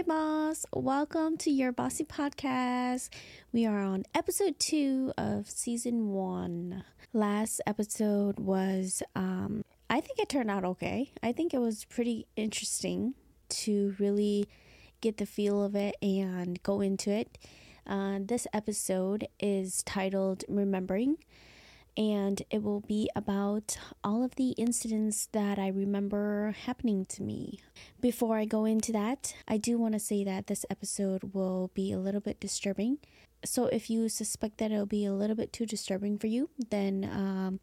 Hey, boss. Welcome to Yer Bossy Podcast. We are on episode two of season one. Last episode was, um, I think it turned out okay. I think it was pretty interesting to really get the feel of it and go into it. Uh, this episode is titled Remembering and it will be about all of the incidents that I remember happening to me. Before I go into that, I do want to say that this episode will be a little bit disturbing. So if you suspect that it'll be a little bit too disturbing for you, then um,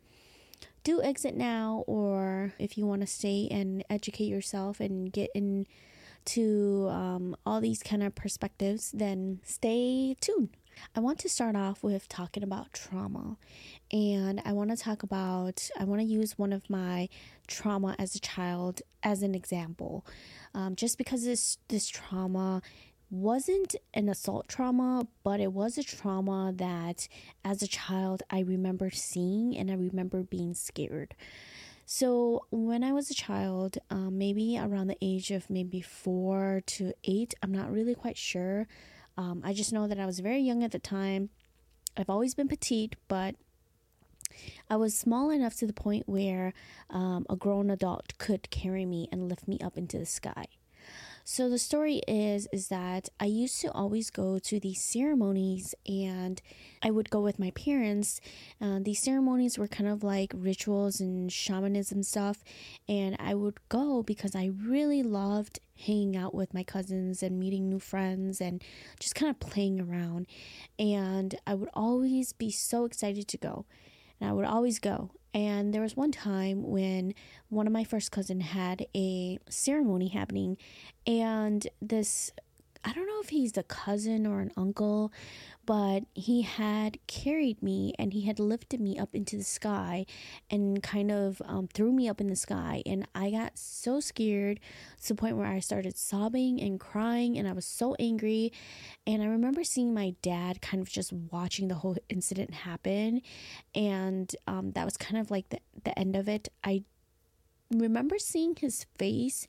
do exit now, or if you want to stay and educate yourself and get into um, all these kind of perspectives, then stay tuned. I want to start off with talking about trauma. And I want to talk about, I want to use one of my trauma as a child as an example. Um, just because this, this trauma wasn't an assault trauma, but it was a trauma that as a child I remember seeing and I remember being scared. So, when I was a child, um, maybe around the age of maybe four to eight, I'm not really quite sure. Um, I just know that I was very young at the time. I've always been petite, but I was small enough to the point where um, a grown adult could carry me and lift me up into the sky. So the story is is that I used to always go to these ceremonies and I would go with my parents. Uh, these ceremonies were kind of like rituals and shamanism stuff and I would go because I really loved hanging out with my cousins and meeting new friends and just kind of playing around. And I would always be so excited to go. And I would always go. And there was one time when one of my first cousin had a ceremony happening and this I don't know if he's a cousin or an uncle, but he had carried me and he had lifted me up into the sky and kind of um, threw me up in the sky. And I got so scared to the point where I started sobbing and crying, and I was so angry. And I remember seeing my dad kind of just watching the whole incident happen, and um, that was kind of like the, the end of it. I remember seeing his face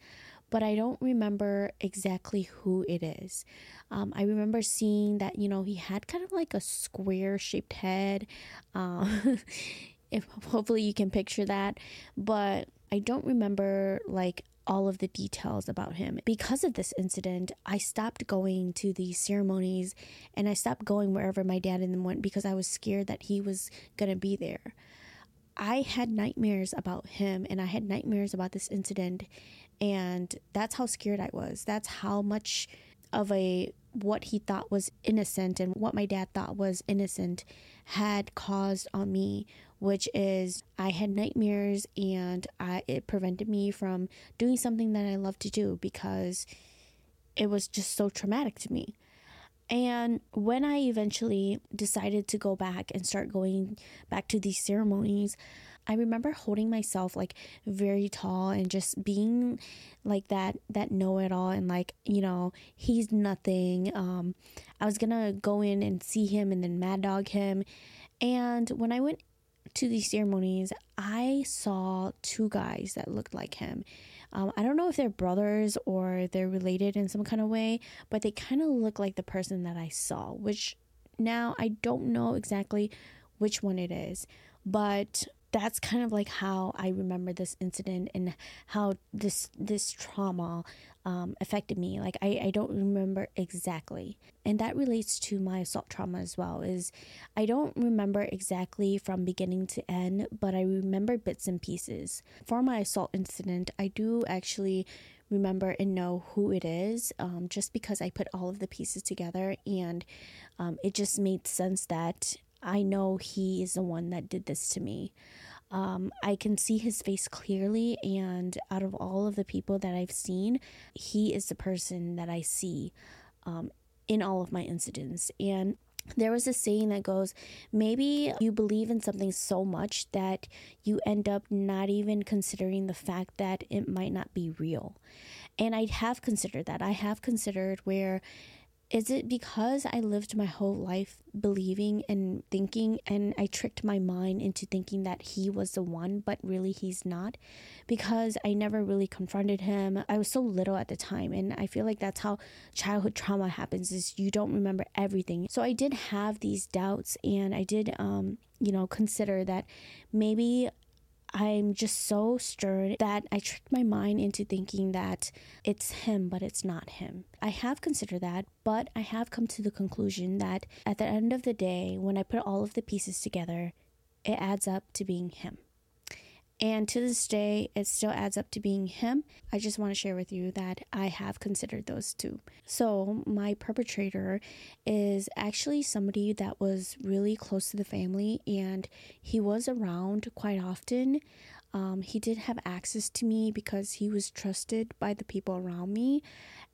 but I don't remember exactly who it is. Um, I remember seeing that, you know, he had kind of like a square shaped head. Um, if hopefully you can picture that, but I don't remember like all of the details about him. Because of this incident, I stopped going to these ceremonies and I stopped going wherever my dad and them went because I was scared that he was going to be there. I had nightmares about him and I had nightmares about this incident and that's how scared I was. That's how much of a what he thought was innocent and what my dad thought was innocent had caused on me which is I had nightmares and I, it prevented me from doing something that I love to do because it was just so traumatic to me. And when I eventually decided to go back and start going back to these ceremonies, I remember holding myself like very tall and just being like that that know-it-all and like, you know, he's nothing. Um I was going to go in and see him and then mad dog him. And when I went to these ceremonies, I saw two guys that looked like him. Um, I don't know if they're brothers or they're related in some kind of way, but they kind of look like the person that I saw, which now I don't know exactly which one it is, but that's kind of like how I remember this incident and how this this trauma um, affected me. Like I, I don't remember exactly, and that relates to my assault trauma as well. Is I don't remember exactly from beginning to end, but I remember bits and pieces. For my assault incident, I do actually remember and know who it is, um, just because I put all of the pieces together, and um, it just made sense that I know he is the one that did this to me. Um, I can see his face clearly, and out of all of the people that I've seen, he is the person that I see um, in all of my incidents. And there was a saying that goes, maybe you believe in something so much that you end up not even considering the fact that it might not be real. And I have considered that. I have considered where Is it because I lived my whole life believing and thinking, and I tricked my mind into thinking that he was the one, but really he's not? Because I never really confronted him. I was so little at the time, and I feel like that's how childhood trauma happens: is you don't remember everything. So I did have these doubts, and I did, um, you know, consider that maybe I'm just so stirred that I tricked my mind into thinking that it's him, but it's not him. I have considered that, but I have come to the conclusion that at the end of the day, when I put all of the pieces together, it adds up to being him. And to this day, it still adds up to being him. I just want to share with you that I have considered those two. So, my perpetrator is actually somebody that was really close to the family and he was around quite often. Um, he did have access to me because he was trusted by the people around me.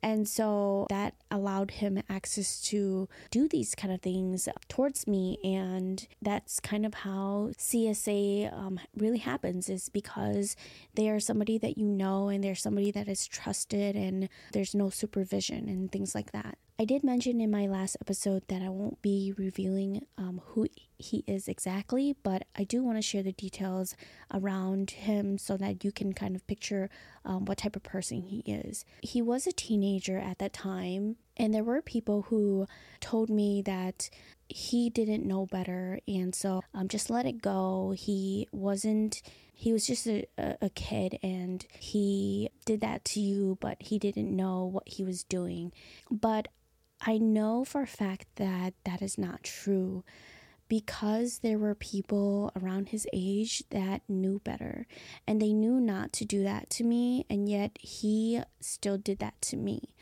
And so that allowed him access to do these kind of things towards me. And that's kind of how CSA um, really happens is because they are somebody that you know and they're somebody that is trusted and there's no supervision and things like that. I did mention in my last episode that I won't be revealing um, who he is exactly, but I do want to share the details around him so that you can kind of picture um, what type of person he is. He was a teenager at that time, and there were people who told me that he didn't know better, and so um, just let it go. He wasn't he was just a, a, kid and he did that to you, but he didn't know what he was doing. But I know for a fact that that is not true because there were people around his age that knew better and they knew not to do that to me, and yet he still did that to me.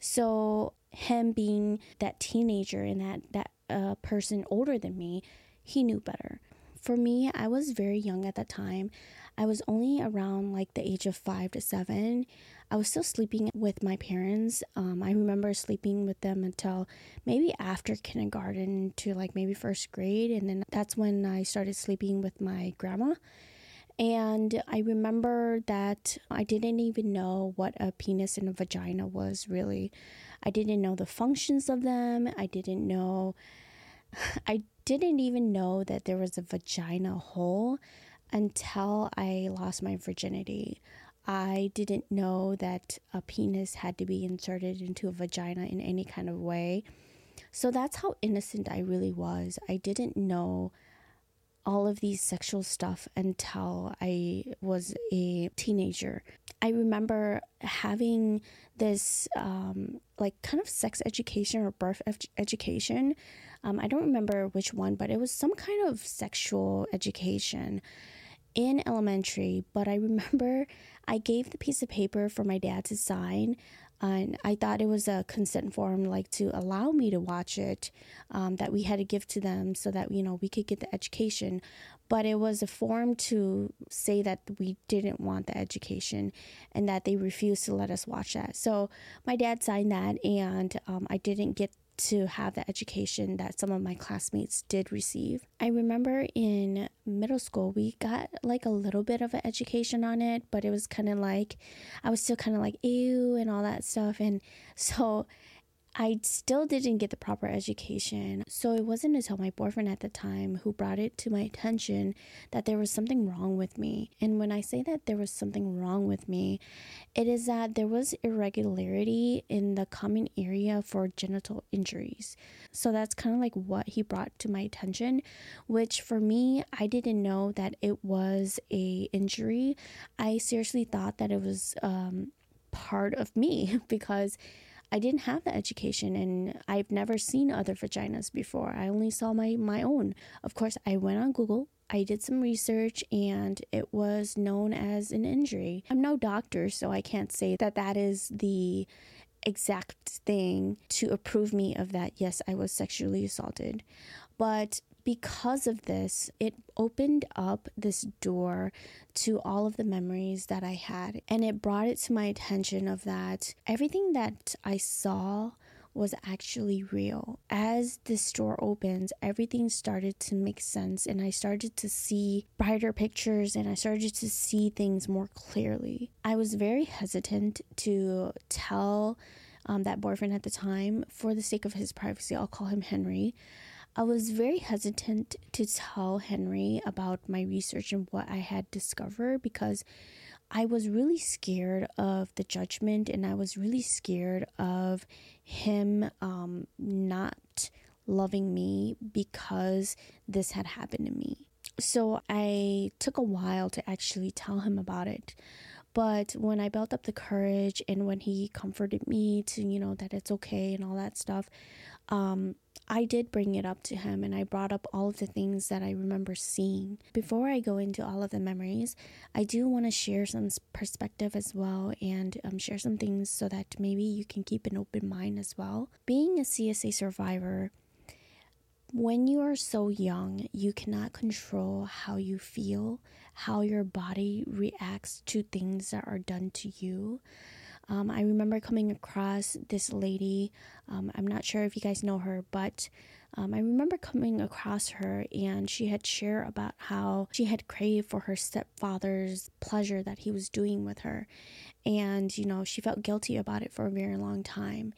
So, him being that teenager and that, that uh, person older than me, he knew better. For me, I was very young at that time. I was only around like the age of five to seven. I was still sleeping with my parents. Um, I remember sleeping with them until maybe after kindergarten to like maybe first grade. And then that's when I started sleeping with my grandma. And I remember that I didn't even know what a penis and a vagina was really. I didn't know the functions of them. I didn't know, I didn't even know that there was a vagina hole until I lost my virginity. I didn't know that a penis had to be inserted into a vagina in any kind of way. So that's how innocent I really was. I didn't know all of these sexual stuff until I was a teenager. I remember having this um, like kind of sex education or birth ed- education. Um, I don't remember which one, but it was some kind of sexual education in elementary. But I remember I gave the piece of paper for my dad to sign. And I thought it was a consent form, like to allow me to watch it, um, that we had to give to them so that, you know, we could get the education. But it was a form to say that we didn't want the education and that they refused to let us watch that. So my dad signed that, and um, I didn't get to have the education that some of my classmates did receive. I remember in middle school, we got like a little bit of an education on it, but it was kind of like, I was still kind of like, ew, and all that stuff. And so I still didn't get the proper education. So it wasn't until my boyfriend at the time who brought it to my attention that there was something wrong with me. And when I say that there was something wrong with me, it is that there was irregularity in the common area for genital injuries. So that's kind of like what he brought to my attention, which for me, I didn't know that it was a injury. I seriously thought that it was um, part of me because I didn't have the education and I've never seen other vaginas before. I only saw my, my own. Of course, I went on Google, I did some research, and it was known as an injury. I'm no doctor, so I can't say that that is the exact thing to approve me of that, yes, I was sexually assaulted. But because of this, it opened up this door to all of the memories that I had. And it brought it to my attention of that everything that I saw was actually real. As this door opens, everything started to make sense, and I started to see brighter pictures and I started to see things more clearly. I was very hesitant to tell um, that boyfriend at the time, for the sake of his privacy, I'll call him Henry. I was very hesitant to tell Henry about my research and what I had discovered because I was really scared of the judgment and I was really scared of him um, not loving me because this had happened to me. So I took a while to actually tell him about it. But when I built up the courage and when he comforted me to, you know, that it's okay and all that stuff, um, I did bring it up to him and I brought up all of the things that I remember seeing. Before I go into all of the memories, I do want to share some perspective as well and um, share some things so that maybe you can keep an open mind as well. Being a CSA survivor, when you are so young, you cannot control how you feel, how your body reacts to things that are done to you. Um, I remember coming across this lady. Um, I'm not sure if you guys know her, but um, I remember coming across her and she had shared about how she had craved for her stepfather's pleasure that he was doing with her. And, you know, she felt guilty about it for a very long time.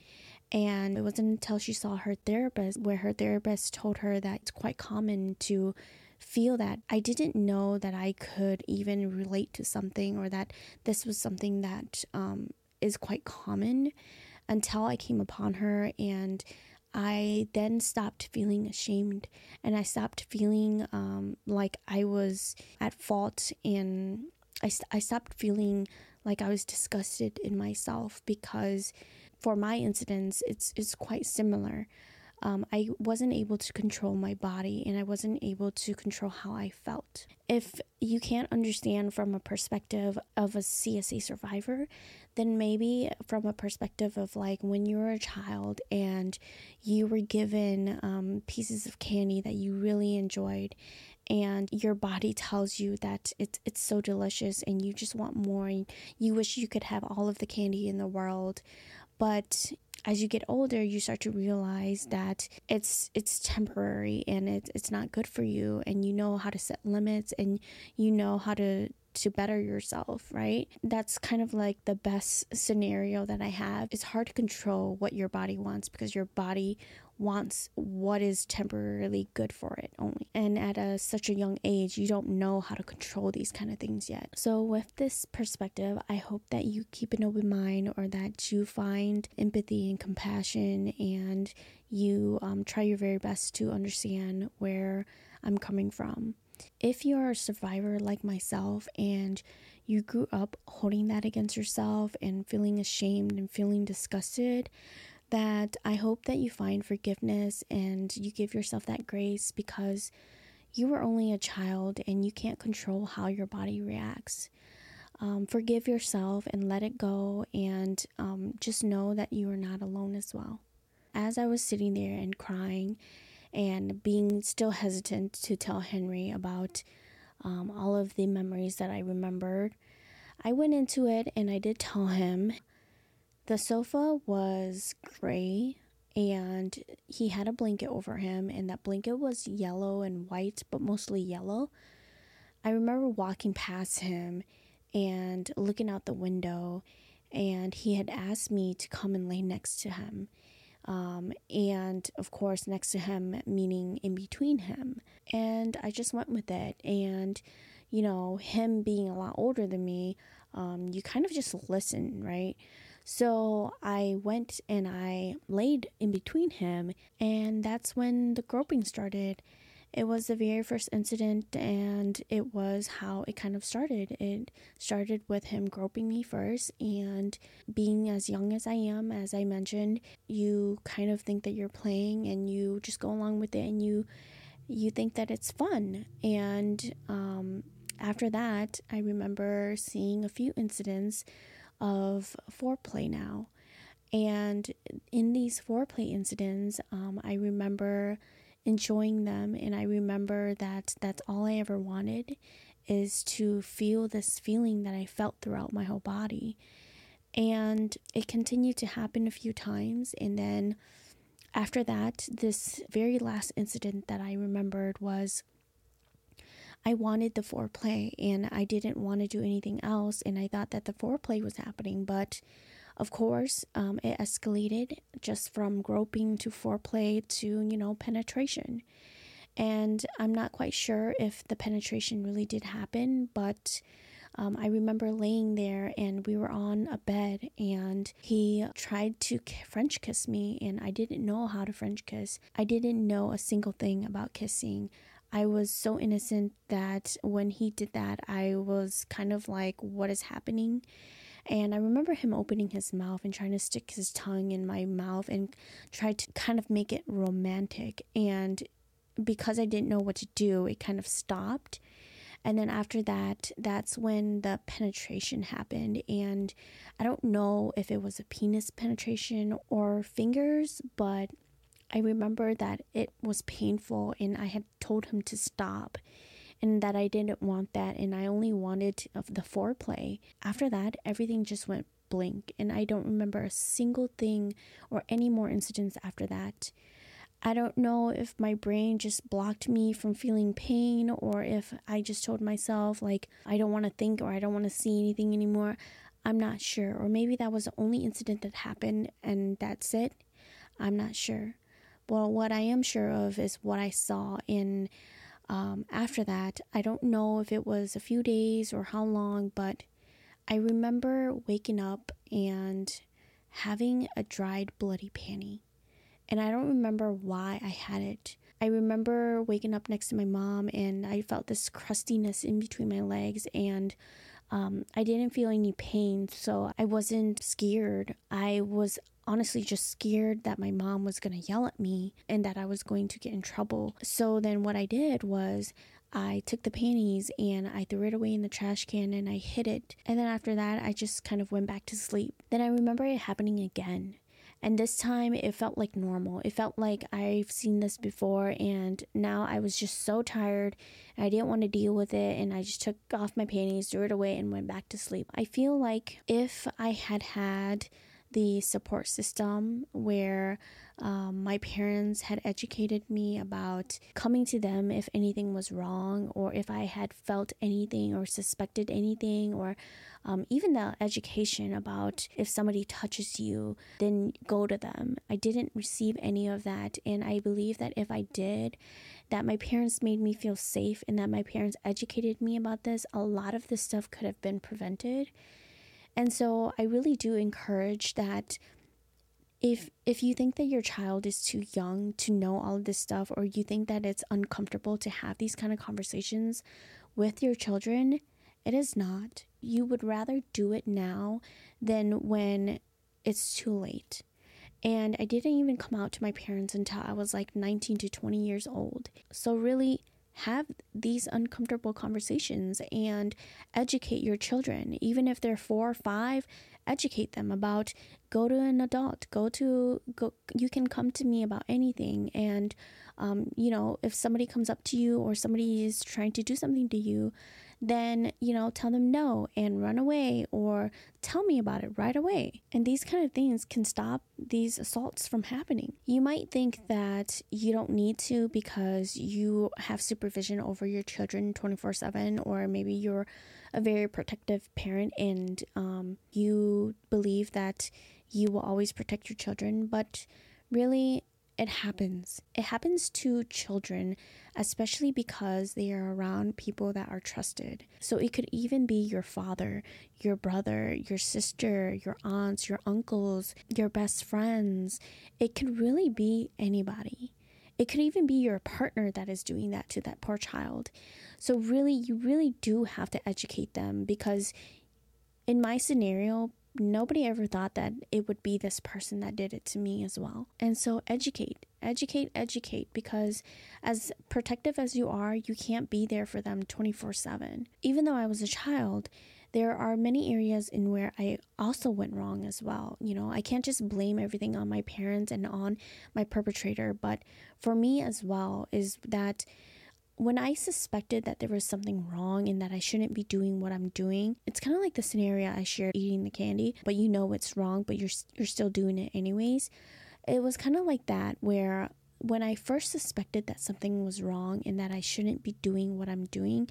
And it wasn't until she saw her therapist where her therapist told her that it's quite common to feel that. I didn't know that I could even relate to something or that this was something that um, is quite common until I came upon her and I then stopped feeling ashamed and I stopped feeling um, like I was at fault and I, I stopped feeling like I was disgusted in myself because for my incidents it's it's quite similar um, I wasn't able to control my body and I wasn't able to control how I felt. If you can't understand from a perspective of a CSA survivor, then maybe from a perspective of like when you were a child and you were given um, pieces of candy that you really enjoyed and your body tells you that it's it's so delicious and you just want more and you wish you could have all of the candy in the world but as you get older you start to realize that it's it's temporary and it's it's not good for you and you know how to set limits and you know how to to better yourself, right? That's kind of like the best scenario that I have. It's hard to control what your body wants because your body wants what is temporarily good for it only. And at a, such a young age, you don't know how to control these kind of things yet. So, with this perspective, I hope that you keep an open mind or that you find empathy and compassion and you um, try your very best to understand where I'm coming from. If you are a survivor like myself and you grew up holding that against yourself and feeling ashamed and feeling disgusted, that I hope that you find forgiveness and you give yourself that grace because you were only a child and you can't control how your body reacts. Um, forgive yourself and let it go, and um, just know that you are not alone as well. As I was sitting there and crying and being still hesitant to tell Henry about um, all of the memories that I remembered, I went into it and I did tell him the sofa was gray and he had a blanket over him, and that blanket was yellow and white, but mostly yellow. I remember walking past him and looking out the window, and he had asked me to come and lay next to him. Um, and of course, next to him, meaning in between him. And I just went with it. And, you know, him being a lot older than me, um, you kind of just listen, right? So I went and I laid in between him, and that's when the groping started. It was the very first incident, and it was how it kind of started. It started with him groping me first, and being as young as I am, as I mentioned, you kind of think that you're playing and you just go along with it and you you think that it's fun. And um, after that, I remember seeing a few incidents of foreplay now. And in these foreplay incidents, um, I remember enjoying them, and I remember that that's all I ever wanted is to feel this feeling that I felt throughout my whole body. And it continued to happen a few times, and then after that, this very last incident that I remembered was I wanted the foreplay and I didn't want to do anything else. And I thought that the foreplay was happening, but Of course, um, it escalated just from groping to foreplay to, you know, penetration. And I'm not quite sure if the penetration really did happen, but um, I remember laying there and we were on a bed and he tried to French kiss me and I didn't know how to French kiss. I didn't know a single thing about kissing. I was so innocent that when he did that, I was kind of like, what is happening? And I remember him opening his mouth and trying to stick his tongue in my mouth and try to kind of make it romantic. And because I didn't know what to do, it kind of stopped. And then after that, that's when the penetration happened. And I don't know if it was a penis penetration or fingers, but I remember that it was painful and I had told him to stop and that I didn't want that and I only wanted of the foreplay. After that, everything just went blank and I don't remember a single thing or any more incidents after that. I don't know if my brain just blocked me from feeling pain or if I just told myself, like, I don't want to think or I don't want to see anything anymore. I'm not sure. Or maybe that was the only incident that happened and that's it. I'm not sure. Well, what I am sure of is what I saw in. Um, after that, I don't know if it was a few days or how long, but I remember waking up and having a dried bloody panty and I don't remember why I had it. I remember waking up next to my mom and I felt this crustiness in between my legs and um, I didn't feel any pain, so I wasn't scared. I was honestly just scared that my mom was going to yell at me and that I was going to get in trouble. So then what I did was I took the panties and I threw it away in the trash can and I hid it. And then after that, I just kind of went back to sleep. Then I remember it happening again. And this time it felt like normal. It felt like I've seen this before, and now I was just so tired. I didn't want to deal with it, and I just took off my panties, threw it away, and went back to sleep. I feel like if I had had the support system where um, my parents had educated me about coming to them if anything was wrong or if I had felt anything or suspected anything or um, even the education about if somebody touches you, then go to them. I didn't receive any of that. And I believe that if I did, that my parents made me feel safe and that my parents educated me about this, a lot of this stuff could have been prevented. And so I really do encourage that if if you think that your child is too young to know all of this stuff or you think that it's uncomfortable to have these kind of conversations with your children, it is not. You would rather do it now than when it's too late. And I didn't even come out to my parents until I was like 19 to 20 years old. So really have these uncomfortable conversations and educate your children. Even if they're 4 or 5 educate them about go to an adult go to go you can come to me about anything. And um, you know if somebody comes up to you or somebody is trying to do something to you then, you know, tell them no and run away or tell me about it right away. And these kind of things can stop these assaults from happening. You might think that you don't need to because you have supervision over your children 24 7, or maybe you're a very protective parent and um, you believe that you will always protect your children, but really, it happens. It happens to children, especially because they are around people that are trusted. So it could even be your father, your brother, your sister, your aunts, your uncles, your best friends. It could really be anybody. It could even be your partner that is doing that to that poor child. So, really, you really do have to educate them because in my scenario, nobody ever thought that it would be this person that did it to me as well. And so educate, educate, educate because as protective as you are, you can't be there for them 24/7. Even though I was a child, there are many areas in where I also went wrong as well. You know, I can't just blame everything on my parents and on my perpetrator, but for me as well is that when I suspected that there was something wrong and that I shouldn't be doing what I'm doing, it's kind of like the scenario I shared eating the candy, but you know it's wrong, but you're you're still doing it anyways. It was kind of like that where when I first suspected that something was wrong and that I shouldn't be doing what I'm doing,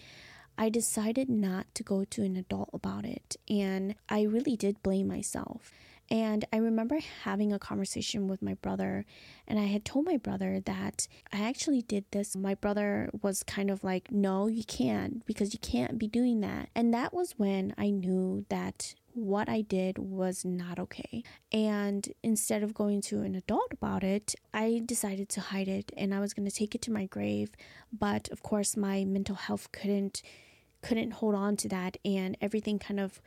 I decided not to go to an adult about it, and I really did blame myself. And I remember having a conversation with my brother, and I had told my brother that I actually did this. My brother was kind of like, No, you can't, because you can't be doing that. And that was when I knew that what I did was not okay. And instead of going to an adult about it, I decided to hide it and I was going to take it to my grave. But of course, my mental health couldn't couldn't hold on to that and everything kind of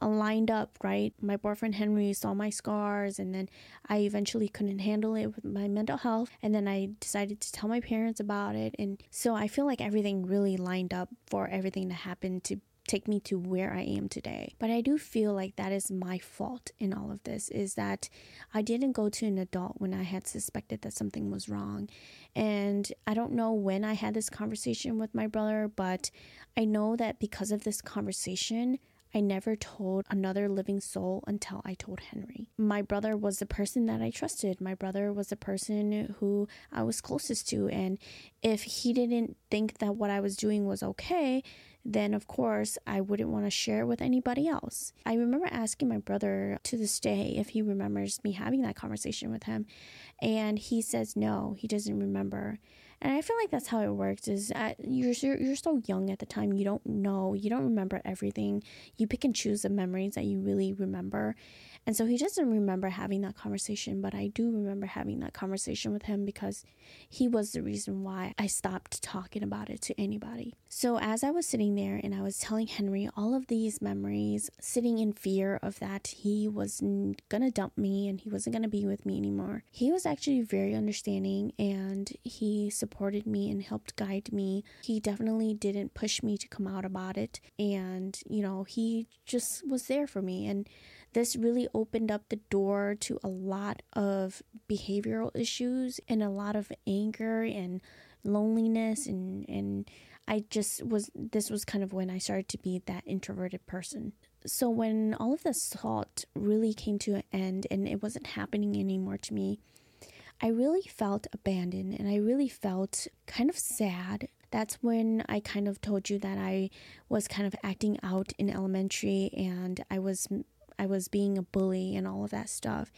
Uh, lined up, right? My boyfriend Henry saw my scars, and then I eventually couldn't handle it with my mental health. And then I decided to tell my parents about it. And so I feel like everything really lined up for everything to happen to take me to where I am today. But I do feel like that is my fault in all of this is that I didn't go to an adult when I had suspected that something was wrong. And I don't know when I had this conversation with my brother, but I know that because of this conversation, I never told another living soul until I told Henry. My brother was the person that I trusted. My brother was the person who I was closest to. And if he didn't think that what I was doing was okay, then of course I wouldn't want to share it with anybody else. I remember asking my brother to this day if he remembers me having that conversation with him, and he says no, he doesn't remember. And I feel like that's how it works. Is at, you're you're so young at the time, you don't know, you don't remember everything. You pick and choose the memories that you really remember, and so he doesn't remember having that conversation, but I do remember having that conversation with him because he was the reason why I stopped talking about it to anybody. So as I was sitting there and I was telling Henry all of these memories, sitting in fear of that he was gonna dump me and he wasn't gonna be with me anymore, he was actually very understanding and he supported me and helped guide me. He definitely didn't push me to come out about it, and you know, he just was there for me and this really opened up the door to a lot of behavioral issues and a lot of anger and loneliness and and I just was this was kind of when I started to be that introverted person. So when all of this thought really came to an end and it wasn't happening anymore to me, I really felt abandoned and I really felt kind of sad. That's when I kind of told you that I was kind of acting out in elementary and I was I was being a bully and all of that stuff.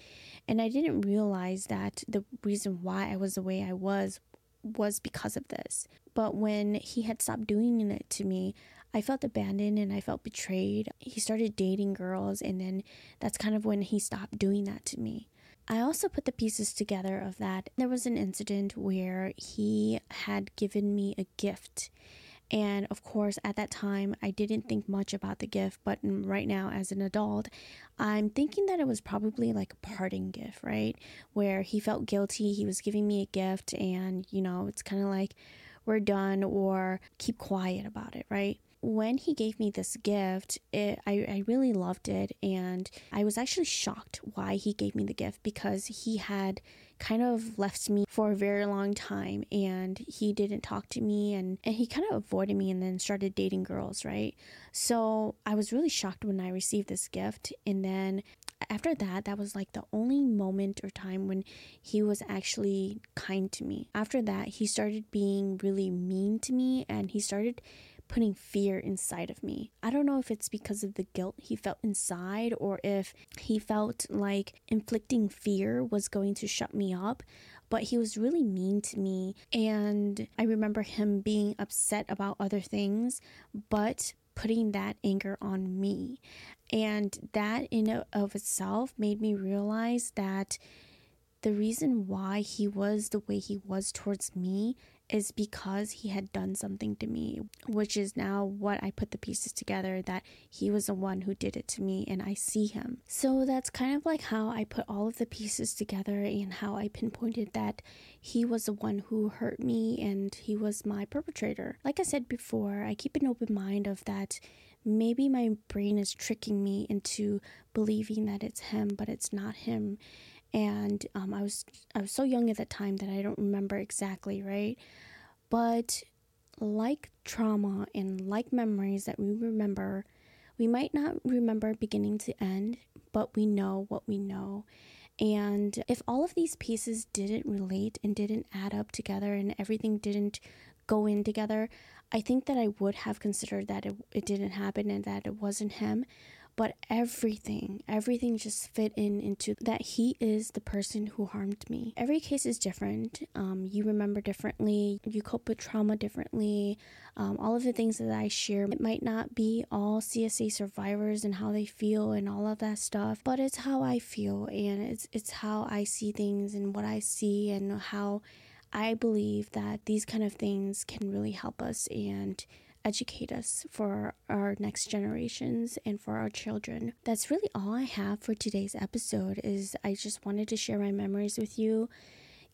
And I didn't realize that the reason why I was the way I was was because of this. But when he had stopped doing it to me, I felt abandoned and I felt betrayed. He started dating girls, and then that's kind of when he stopped doing that to me. I also put the pieces together of that. There was an incident where he had given me a gift and of course, at that time, I didn't think much about the gift, but right now, as an adult, I'm thinking that it was probably like a parting gift, right? Where he felt guilty, he was giving me a gift, and you know, it's kind of like we're done or keep quiet about it, right? when he gave me this gift, it, I, I really loved it. And I was actually shocked why he gave me the gift because he had kind of left me for a very long time and he didn't talk to me and, and he kind of avoided me and then started dating girls, right? So I was really shocked when I received this gift. And then after that, that was like the only moment or time when he was actually kind to me. After that, he started being really mean to me and he started putting fear inside of me. I don't know if it's because of the guilt he felt inside or if he felt like inflicting fear was going to shut me up, but he was really mean to me. And I remember him being upset about other things, but putting that anger on me. And that in of itself made me realize that the reason why he was the way he was towards me is because he had done something to me, which is now what I put the pieces together that he was the one who did it to me and I see him. So that's kind of like how I put all of the pieces together and how I pinpointed that he was the one who hurt me and he was my perpetrator. Like I said before, I keep an open mind of that maybe my brain is tricking me into believing that it's him, but it's not him and um, I was I was so young at that time that I don't remember exactly, right? But like trauma and like memories that we remember, we might not remember beginning to end, but we know what we know. And if all of these pieces didn't relate and didn't add up together and everything didn't go in together, I think that I would have considered that it, it didn't happen and that it wasn't him. But everything, everything just fit in into that he is the person who harmed me. Every case is different. Um, you remember differently, you cope with trauma differently. Um, all of the things that I share, it might not be all CSA survivors and how they feel and all of that stuff, but it's how I feel and it's it's how I see things and what I see and how I believe that these kind of things can really help us and educate us for our next generations and for our children. That's really all I have for today's episode is I just wanted to share my memories with you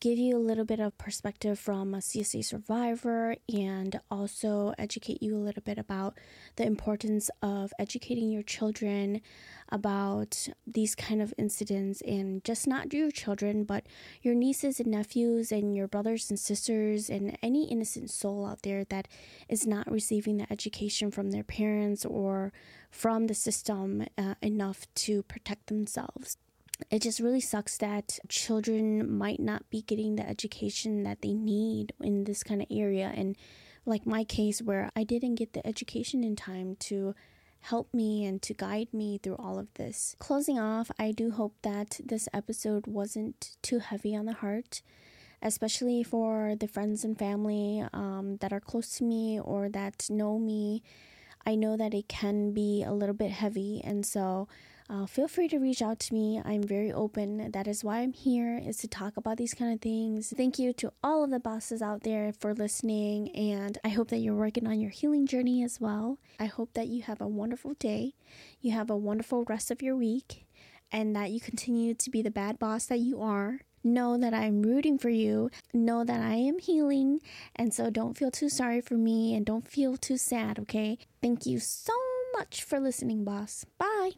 give you a little bit of perspective from a CSA survivor and also educate you a little bit about the importance of educating your children about these kind of incidents and just not your children but your nieces and nephews and your brothers and sisters and any innocent soul out there that is not receiving the education from their parents or from the system uh, enough to protect themselves it just really sucks that children might not be getting the education that they need in this kind of area. And like my case, where I didn't get the education in time to help me and to guide me through all of this. Closing off, I do hope that this episode wasn't too heavy on the heart, especially for the friends and family um, that are close to me or that know me. I know that it can be a little bit heavy, and so uh, feel free to reach out to me. I'm very open. That is why I'm here, is to talk about these kind of things. Thank you to all of the bosses out there for listening, and I hope that you're working on your healing journey as well. I hope that you have a wonderful day, you have a wonderful rest of your week, and that you continue to be the bad boss that you are. Know that I'm rooting for you. Know that I am healing. And so don't feel too sorry for me and don't feel too sad, okay? Thank you so much for listening, boss. Bye.